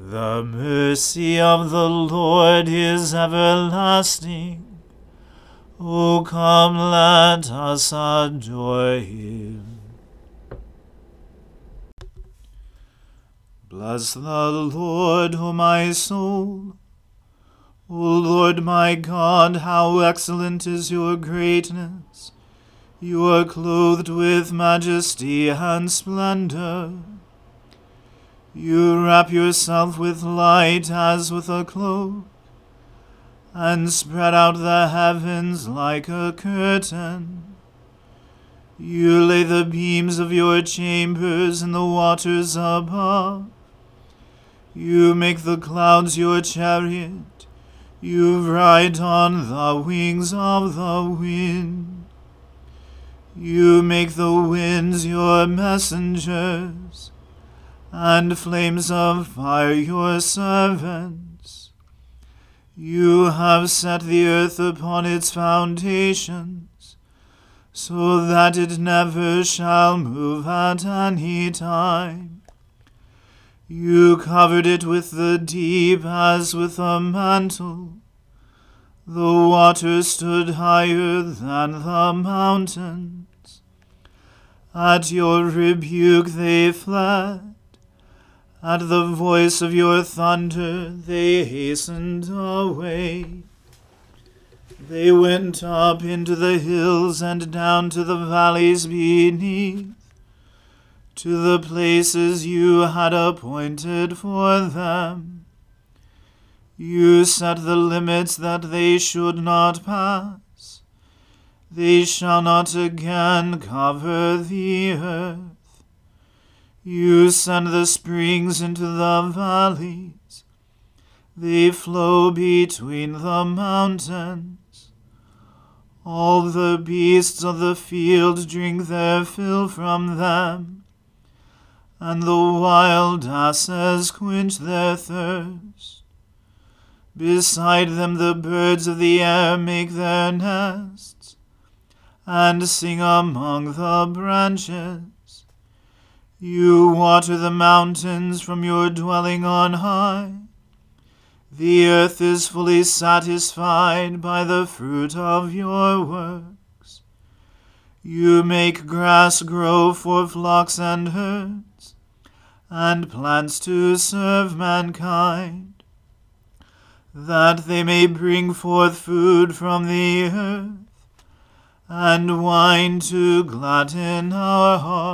The mercy of the Lord is everlasting. O come, let us adore him. Bless the Lord, O my soul. O Lord my God, how excellent is your greatness! You are clothed with majesty and splendor. You wrap yourself with light as with a cloak, and spread out the heavens like a curtain. You lay the beams of your chambers in the waters above. You make the clouds your chariot. You ride on the wings of the wind. You make the winds your messengers, and flames of fire your servants. You have set the earth upon its foundations, so that it never shall move at any time. You covered it with the deep as with a mantle. The waters stood higher than the mountains. At your rebuke they fled. At the voice of your thunder they hastened away. They went up into the hills and down to the valleys beneath to the places you had appointed for them. You set the limits that they should not pass. They shall not again cover the earth. You send the springs into the valleys. They flow between the mountains. All the beasts of the field drink their fill from them, and the wild asses quench their thirst. Beside them the birds of the air make their nests, and sing among the branches. You water the mountains from your dwelling on high. The earth is fully satisfied by the fruit of your works. You make grass grow for flocks and herds, and plants to serve mankind, that they may bring forth food from the earth, and wine to gladden our hearts,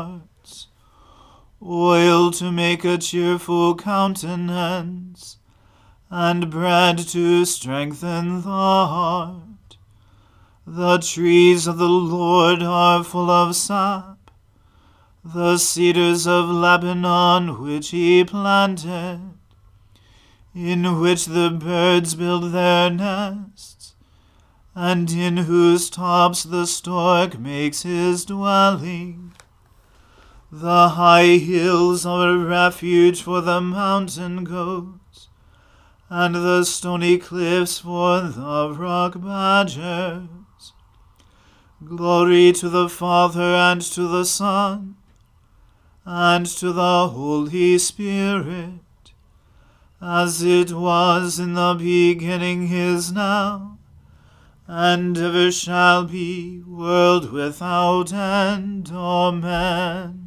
oil to make a cheerful countenance and bread to strengthen the heart. The trees of the Lord are full of sap, the cedars of Lebanon which he planted, in which the birds build their nests, and in whose tops the stork makes his dwelling. The high hills are a refuge for the mountain goats, and the stony cliffs for the rock badgers. Glory to the Father and to the Son and to the Holy Spirit, as it was in the beginning is now, and ever shall be, world without end. Amen.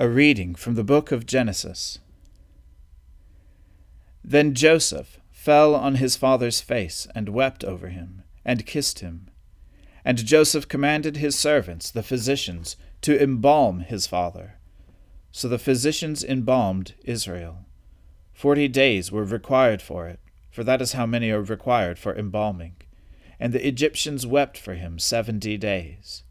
A reading from the book of Genesis. Then Joseph fell on his father's face, and wept over him, and kissed him. And Joseph commanded his servants, the physicians, to embalm his father. So the physicians embalmed Israel. Forty days were required for it, for that is how many are required for embalming. And the Egyptians wept for him seventy days.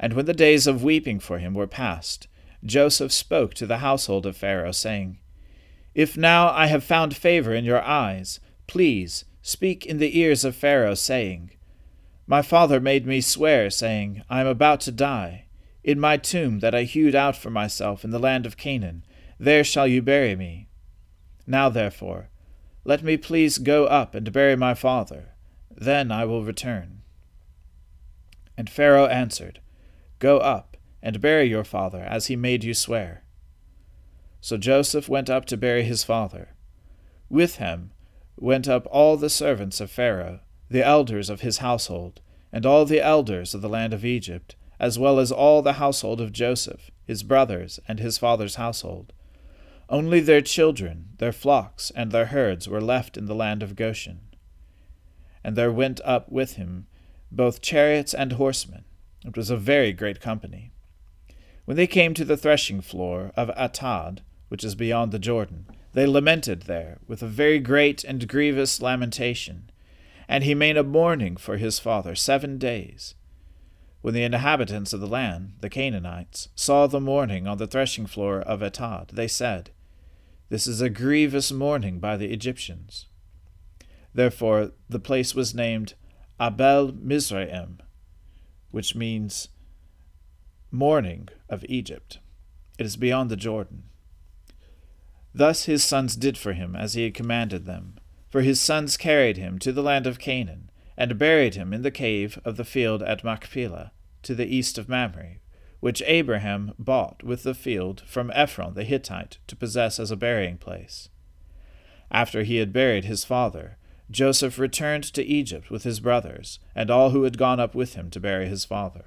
And when the days of weeping for him were past, Joseph spoke to the household of Pharaoh, saying, if now I have found favor in your eyes, please speak in the ears of Pharaoh, saying, My father made me swear, saying, I am about to die. In my tomb that I hewed out for myself in the land of Canaan, there shall you bury me. Now therefore, let me please go up and bury my father, then I will return. And Pharaoh answered, Go up and bury your father, as he made you swear. So Joseph went up to bury his father. With him went up all the servants of Pharaoh, the elders of his household, and all the elders of the land of Egypt, as well as all the household of Joseph, his brothers, and his father's household. Only their children, their flocks, and their herds were left in the land of Goshen. And there went up with him both chariots and horsemen. It was a very great company. When they came to the threshing floor of Atad, which is beyond the Jordan. They lamented there with a very great and grievous lamentation. And he made a mourning for his father seven days. When the inhabitants of the land, the Canaanites, saw the mourning on the threshing floor of Atad, they said, This is a grievous mourning by the Egyptians. Therefore the place was named Abel Mizraim, which means mourning of Egypt. It is beyond the Jordan. Thus his sons did for him as he had commanded them. For his sons carried him to the land of Canaan, and buried him in the cave of the field at Machpelah, to the east of Mamre, which Abraham bought with the field from Ephron the Hittite to possess as a burying place. After he had buried his father, Joseph returned to Egypt with his brothers, and all who had gone up with him to bury his father.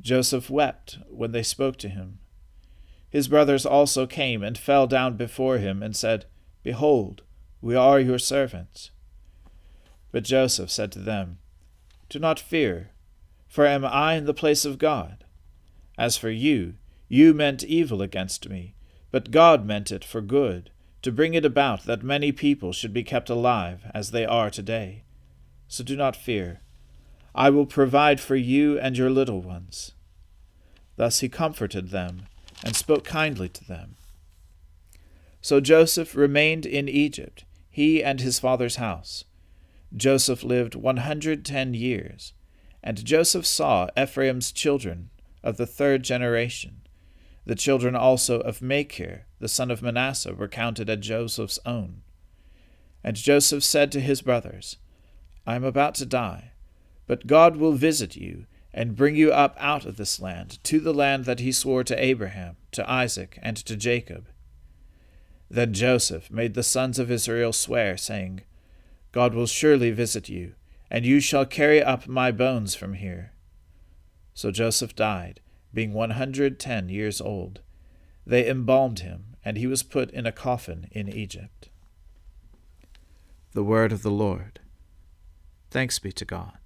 Joseph wept when they spoke to him. His brothers also came and fell down before him and said, Behold, we are your servants. But Joseph said to them, Do not fear, for am I in the place of God? As for you, you meant evil against me, but God meant it for good, to bring it about that many people should be kept alive, as they are today. So do not fear. I will provide for you and your little ones. Thus he comforted them, and spoke kindly to them. So Joseph remained in Egypt, he and his father's house. Joseph lived one hundred ten years, and Joseph saw Ephraim's children of the third generation. The children also of Machir, the son of Manasseh, were counted as Joseph's own. And Joseph said to his brothers, I am about to die, but God will visit you and bring you up out of this land to the land that he swore to Abraham, to Isaac, and to Jacob. Then Joseph made the sons of Israel swear, saying, God will surely visit you, and you shall carry up my bones from here. So Joseph died, being one hundred ten years old. They embalmed him, and he was put in a coffin in Egypt. The Word of the Lord. Thanks be to God.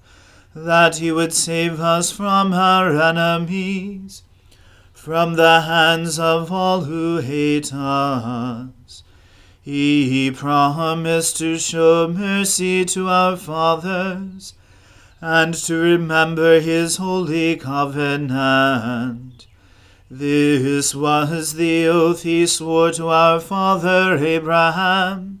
that he would save us from our enemies, from the hands of all who hate us he promised to show mercy to our fathers and to remember his holy covenant. This was the oath he swore to our father Abraham,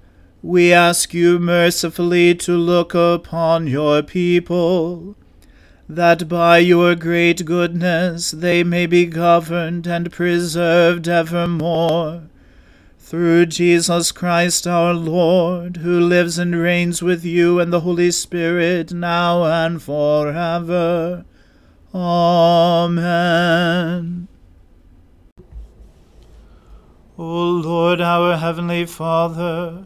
we ask you mercifully to look upon your people, that by your great goodness they may be governed and preserved evermore. Through Jesus Christ our Lord, who lives and reigns with you and the Holy Spirit, now and forever. Amen. O Lord, our heavenly Father,